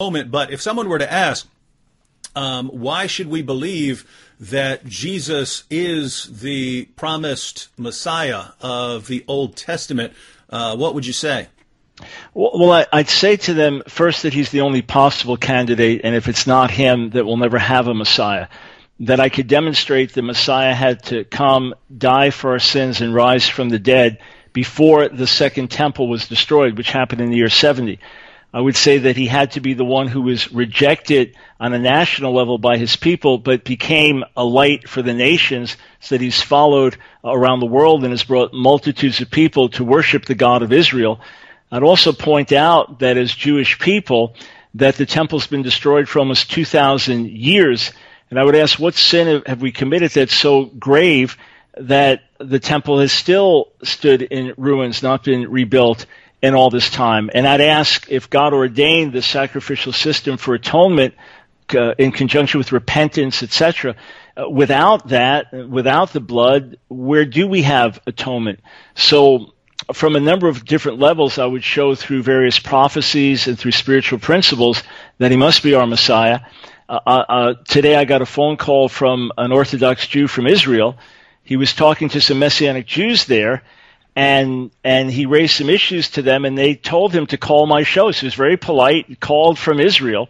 moment, but if someone were to ask, um, why should we believe that Jesus is the promised Messiah of the Old Testament? Uh, what would you say? Well, I'd say to them first that he's the only possible candidate, and if it's not him, that we'll never have a Messiah. That I could demonstrate the Messiah had to come, die for our sins, and rise from the dead before the second temple was destroyed, which happened in the year 70. I would say that he had to be the one who was rejected on a national level by his people, but became a light for the nations, so that he's followed around the world and has brought multitudes of people to worship the God of Israel. I'd also point out that as Jewish people, that the temple's been destroyed for almost 2,000 years. And I would ask, what sin have we committed that's so grave that the temple has still stood in ruins, not been rebuilt in all this time? And I'd ask if God ordained the sacrificial system for atonement uh, in conjunction with repentance, etc. Uh, without that, without the blood, where do we have atonement? So from a number of different levels, I would show through various prophecies and through spiritual principles that he must be our Messiah. Uh, uh, uh, today, I got a phone call from an Orthodox Jew from Israel. He was talking to some Messianic Jews there, and and he raised some issues to them, and they told him to call my show. So he was very polite. Called from Israel,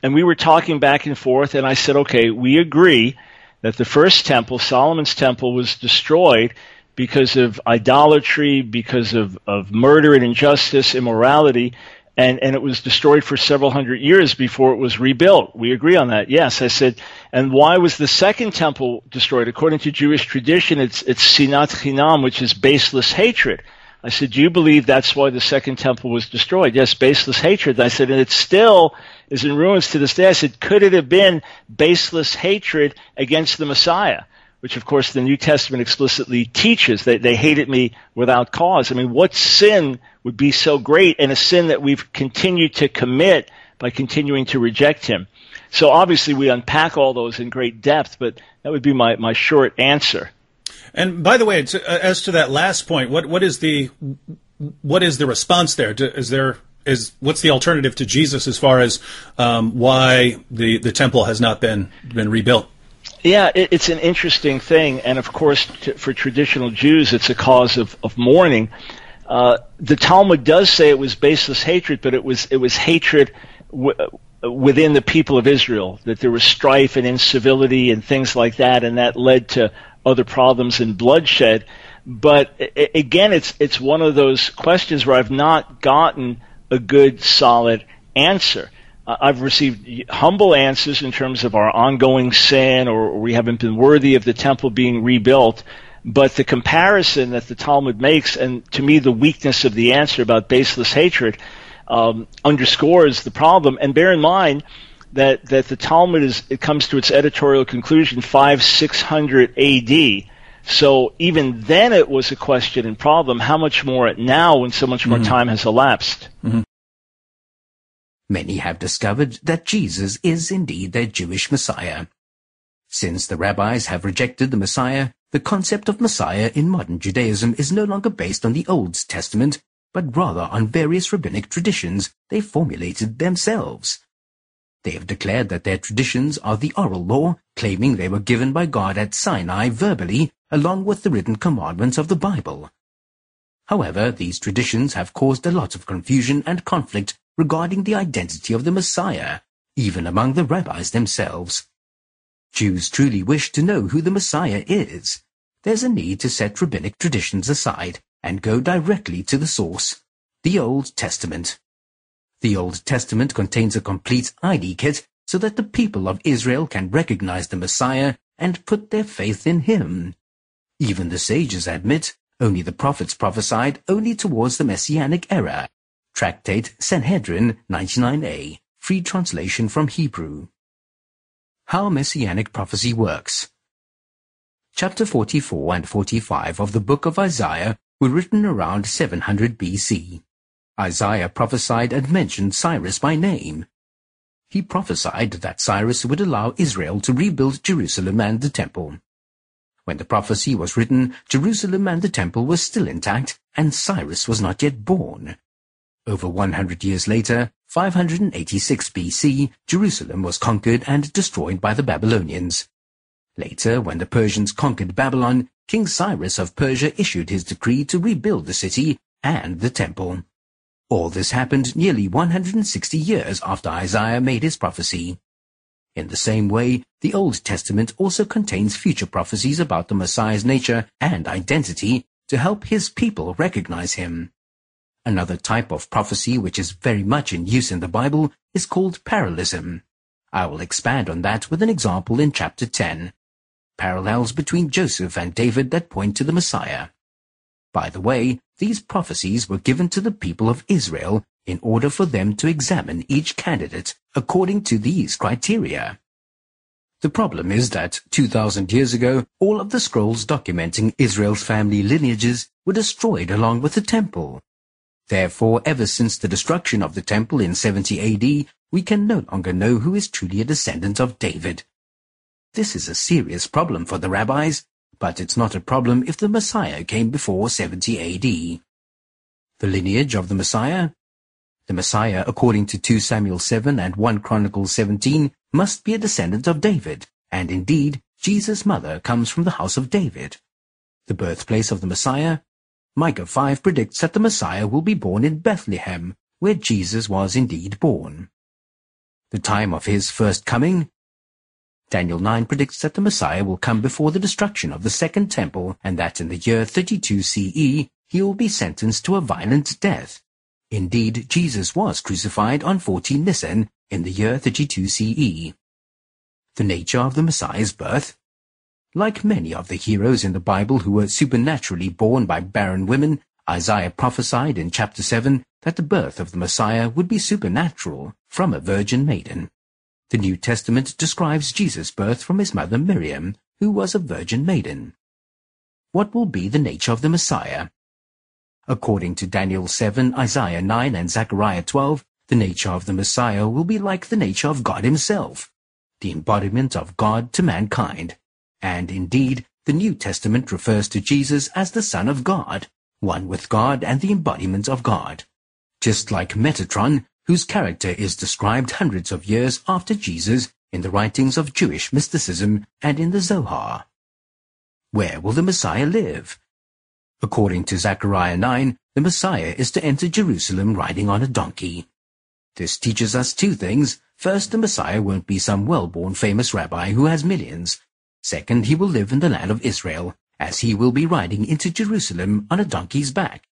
and we were talking back and forth. And I said, "Okay, we agree that the first temple, Solomon's temple, was destroyed." because of idolatry, because of, of murder and injustice, immorality, and, and it was destroyed for several hundred years before it was rebuilt. We agree on that. Yes, I said, and why was the second temple destroyed? According to Jewish tradition, it's, it's sinat chinam, which is baseless hatred. I said, do you believe that's why the second temple was destroyed? Yes, baseless hatred. I said, and it still is in ruins to this day. I said, could it have been baseless hatred against the Messiah? Which of course the New Testament explicitly teaches that they hated me without cause. I mean, what sin would be so great and a sin that we've continued to commit by continuing to reject him? So obviously we unpack all those in great depth, but that would be my, my short answer. And by the way, uh, as to that last point, what, what is the what is the response there? Is there is what's the alternative to Jesus as far as um, why the, the temple has not been been rebuilt? Yeah, it, it's an interesting thing, and of course, t- for traditional Jews, it's a cause of, of mourning. Uh, the Talmud does say it was baseless hatred, but it was it was hatred w- within the people of Israel. That there was strife and incivility and things like that, and that led to other problems and bloodshed. But I- again, it's it's one of those questions where I've not gotten a good, solid answer. I've received humble answers in terms of our ongoing sin or we haven't been worthy of the temple being rebuilt. But the comparison that the Talmud makes, and to me, the weakness of the answer about baseless hatred, um, underscores the problem. And bear in mind that, that the Talmud is, it comes to its editorial conclusion 5 600 AD. So even then it was a question and problem. How much more now when so much more mm-hmm. time has elapsed? Mm-hmm. Many have discovered that Jesus is indeed their Jewish Messiah. Since the rabbis have rejected the Messiah, the concept of Messiah in modern Judaism is no longer based on the Old Testament, but rather on various rabbinic traditions they formulated themselves. They have declared that their traditions are the oral law, claiming they were given by God at Sinai verbally, along with the written commandments of the Bible. However, these traditions have caused a lot of confusion and conflict regarding the identity of the Messiah, even among the rabbis themselves. Jews truly wish to know who the Messiah is. There's a need to set rabbinic traditions aside and go directly to the source, the Old Testament. The Old Testament contains a complete ID kit so that the people of Israel can recognize the Messiah and put their faith in him. Even the sages admit only the prophets prophesied only towards the Messianic era Tractate Sanhedrin 99a, free translation from Hebrew. How Messianic Prophecy Works Chapter 44 and 45 of the book of Isaiah were written around 700 BC. Isaiah prophesied and mentioned Cyrus by name. He prophesied that Cyrus would allow Israel to rebuild Jerusalem and the temple. When the prophecy was written, Jerusalem and the temple were still intact, and Cyrus was not yet born. Over 100 years later, 586 BC, Jerusalem was conquered and destroyed by the Babylonians. Later, when the Persians conquered Babylon, King Cyrus of Persia issued his decree to rebuild the city and the temple. All this happened nearly 160 years after Isaiah made his prophecy. In the same way, the Old Testament also contains future prophecies about the Messiah's nature and identity to help his people recognize him. Another type of prophecy which is very much in use in the Bible is called parallelism. I will expand on that with an example in chapter 10 parallels between Joseph and David that point to the Messiah. By the way, these prophecies were given to the people of Israel in order for them to examine each candidate according to these criteria. The problem is that 2,000 years ago, all of the scrolls documenting Israel's family lineages were destroyed along with the temple. Therefore, ever since the destruction of the temple in 70 AD, we can no longer know who is truly a descendant of David, this is a serious problem for the rabbis, but it's not a problem if the Messiah came before 70 AD. The lineage of the Messiah? The Messiah, according to 2 Samuel 7 and 1 Chronicles 17, must be a descendant of David, and indeed, Jesus' mother comes from the house of David. The birthplace of the Messiah? Micah 5 predicts that the Messiah will be born in Bethlehem, where Jesus was indeed born. The time of his first coming? Daniel 9 predicts that the Messiah will come before the destruction of the Second Temple and that in the year 32 CE he will be sentenced to a violent death. Indeed, Jesus was crucified on 14 Nisan in the year 32 CE. The nature of the Messiah's birth Like many of the heroes in the Bible who were supernaturally born by barren women, Isaiah prophesied in chapter 7 that the birth of the Messiah would be supernatural from a virgin maiden. The New Testament describes Jesus' birth from his mother Miriam, who was a virgin maiden. What will be the nature of the Messiah? According to Daniel 7, Isaiah 9, and Zechariah 12, the nature of the Messiah will be like the nature of God himself, the embodiment of God to mankind. And indeed, the New Testament refers to Jesus as the Son of God, one with God and the embodiment of God. Just like Metatron, whose character is described hundreds of years after Jesus in the writings of Jewish mysticism and in the Zohar. Where will the Messiah live? According to Zechariah 9, the Messiah is to enter Jerusalem riding on a donkey. This teaches us two things. First, the Messiah won't be some well-born famous rabbi who has millions. Second, he will live in the land of Israel, as he will be riding into Jerusalem on a donkey's back.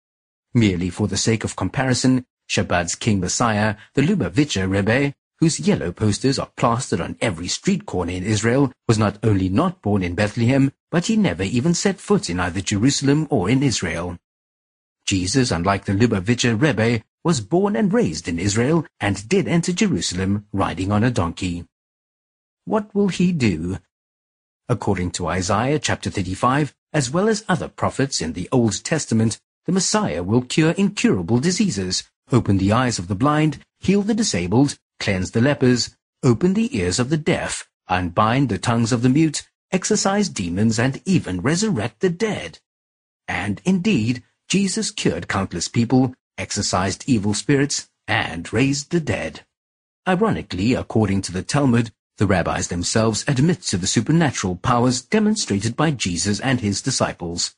Merely for the sake of comparison, Chabad's King Messiah, the Lubavitcher Rebbe, whose yellow posters are plastered on every street corner in Israel, was not only not born in Bethlehem, but he never even set foot in either Jerusalem or in Israel. Jesus, unlike the Lubavitcher Rebbe, was born and raised in Israel and did enter Jerusalem riding on a donkey. What will he do? According to Isaiah chapter 35, as well as other prophets in the Old Testament, the Messiah will cure incurable diseases, open the eyes of the blind, heal the disabled, cleanse the lepers, open the ears of the deaf, unbind the tongues of the mute, exorcise demons, and even resurrect the dead. And indeed, Jesus cured countless people, exorcised evil spirits, and raised the dead. Ironically, according to the Talmud, the rabbis themselves admit to the supernatural powers demonstrated by Jesus and his disciples.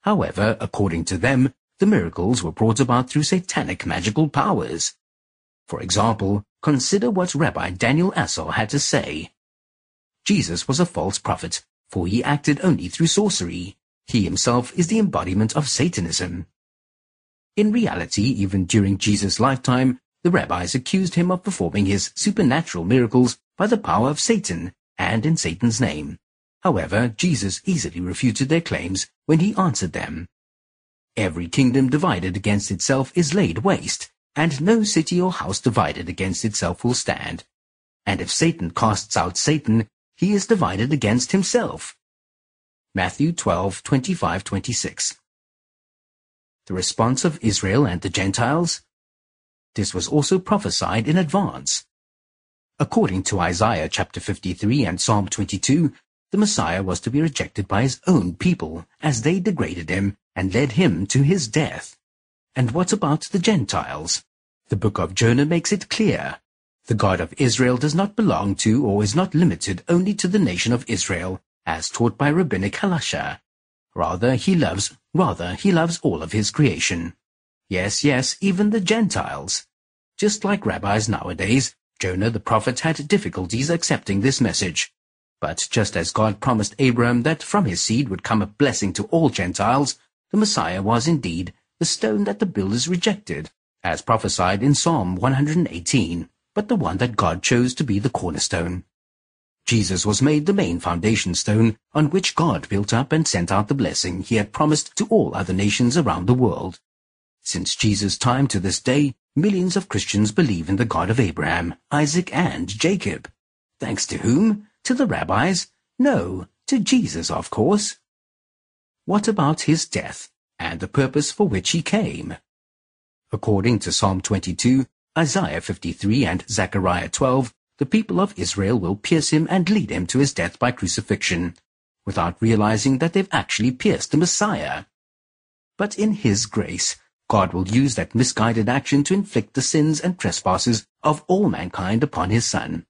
However, according to them, the miracles were brought about through satanic magical powers. For example, consider what Rabbi Daniel Assel had to say. Jesus was a false prophet, for he acted only through sorcery. He himself is the embodiment of Satanism. In reality, even during Jesus' lifetime, the rabbis accused him of performing his supernatural miracles by the power of Satan and in Satan's name. However, Jesus easily refuted their claims when he answered them. Every kingdom divided against itself is laid waste, and no city or house divided against itself will stand. And if Satan casts out Satan, he is divided against himself. Matthew 12, 25, 26. The response of Israel and the Gentiles? This was also prophesied in advance. According to Isaiah chapter 53 and Psalm 22, the Messiah was to be rejected by his own people as they degraded him and led him to his death. And what about the Gentiles? The book of Jonah makes it clear. The God of Israel does not belong to or is not limited only to the nation of Israel, as taught by rabbinic halacha. Rather, he loves, rather, he loves all of his creation. Yes, yes, even the Gentiles. Just like rabbis nowadays, Jonah the prophet had difficulties accepting this message. But just as God promised Abraham that from his seed would come a blessing to all Gentiles, the Messiah was indeed the stone that the builders rejected, as prophesied in Psalm 118, but the one that God chose to be the cornerstone. Jesus was made the main foundation stone on which God built up and sent out the blessing he had promised to all other nations around the world. Since Jesus' time to this day, millions of Christians believe in the God of Abraham, Isaac, and Jacob. Thanks to whom? To the rabbis? No, to Jesus, of course. What about his death and the purpose for which he came? According to Psalm 22, Isaiah 53, and Zechariah 12, the people of Israel will pierce him and lead him to his death by crucifixion, without realizing that they've actually pierced the Messiah. But in his grace, God will use that misguided action to inflict the sins and trespasses of all mankind upon his Son.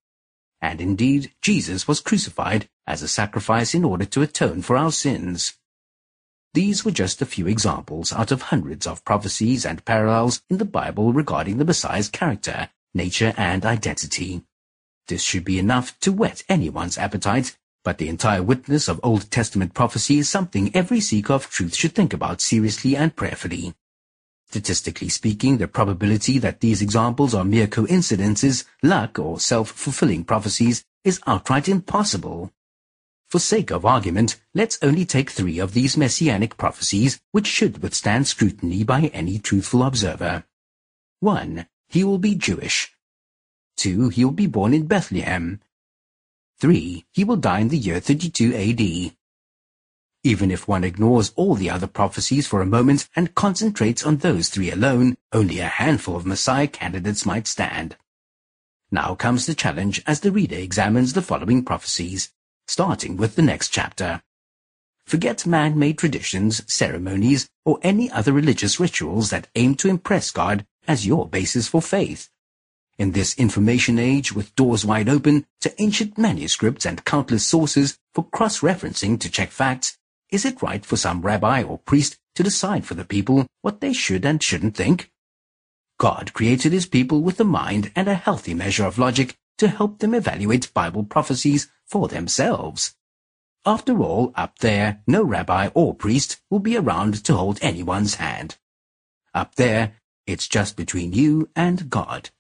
And indeed, Jesus was crucified as a sacrifice in order to atone for our sins. These were just a few examples out of hundreds of prophecies and parallels in the Bible regarding the Messiah's character, nature, and identity. This should be enough to whet anyone's appetite, but the entire witness of Old Testament prophecy is something every seeker of truth should think about seriously and prayerfully. Statistically speaking, the probability that these examples are mere coincidences, luck, or self-fulfilling prophecies is outright impossible. For sake of argument, let's only take three of these messianic prophecies which should withstand scrutiny by any truthful observer. 1. He will be Jewish. 2. He will be born in Bethlehem. 3. He will die in the year 32 AD. Even if one ignores all the other prophecies for a moment and concentrates on those three alone, only a handful of Messiah candidates might stand. Now comes the challenge as the reader examines the following prophecies, starting with the next chapter. Forget man-made traditions, ceremonies, or any other religious rituals that aim to impress God as your basis for faith. In this information age with doors wide open to ancient manuscripts and countless sources for cross-referencing to check facts, is it right for some rabbi or priest to decide for the people what they should and shouldn't think? God created his people with a mind and a healthy measure of logic to help them evaluate Bible prophecies for themselves. After all, up there, no rabbi or priest will be around to hold anyone's hand. Up there, it's just between you and God.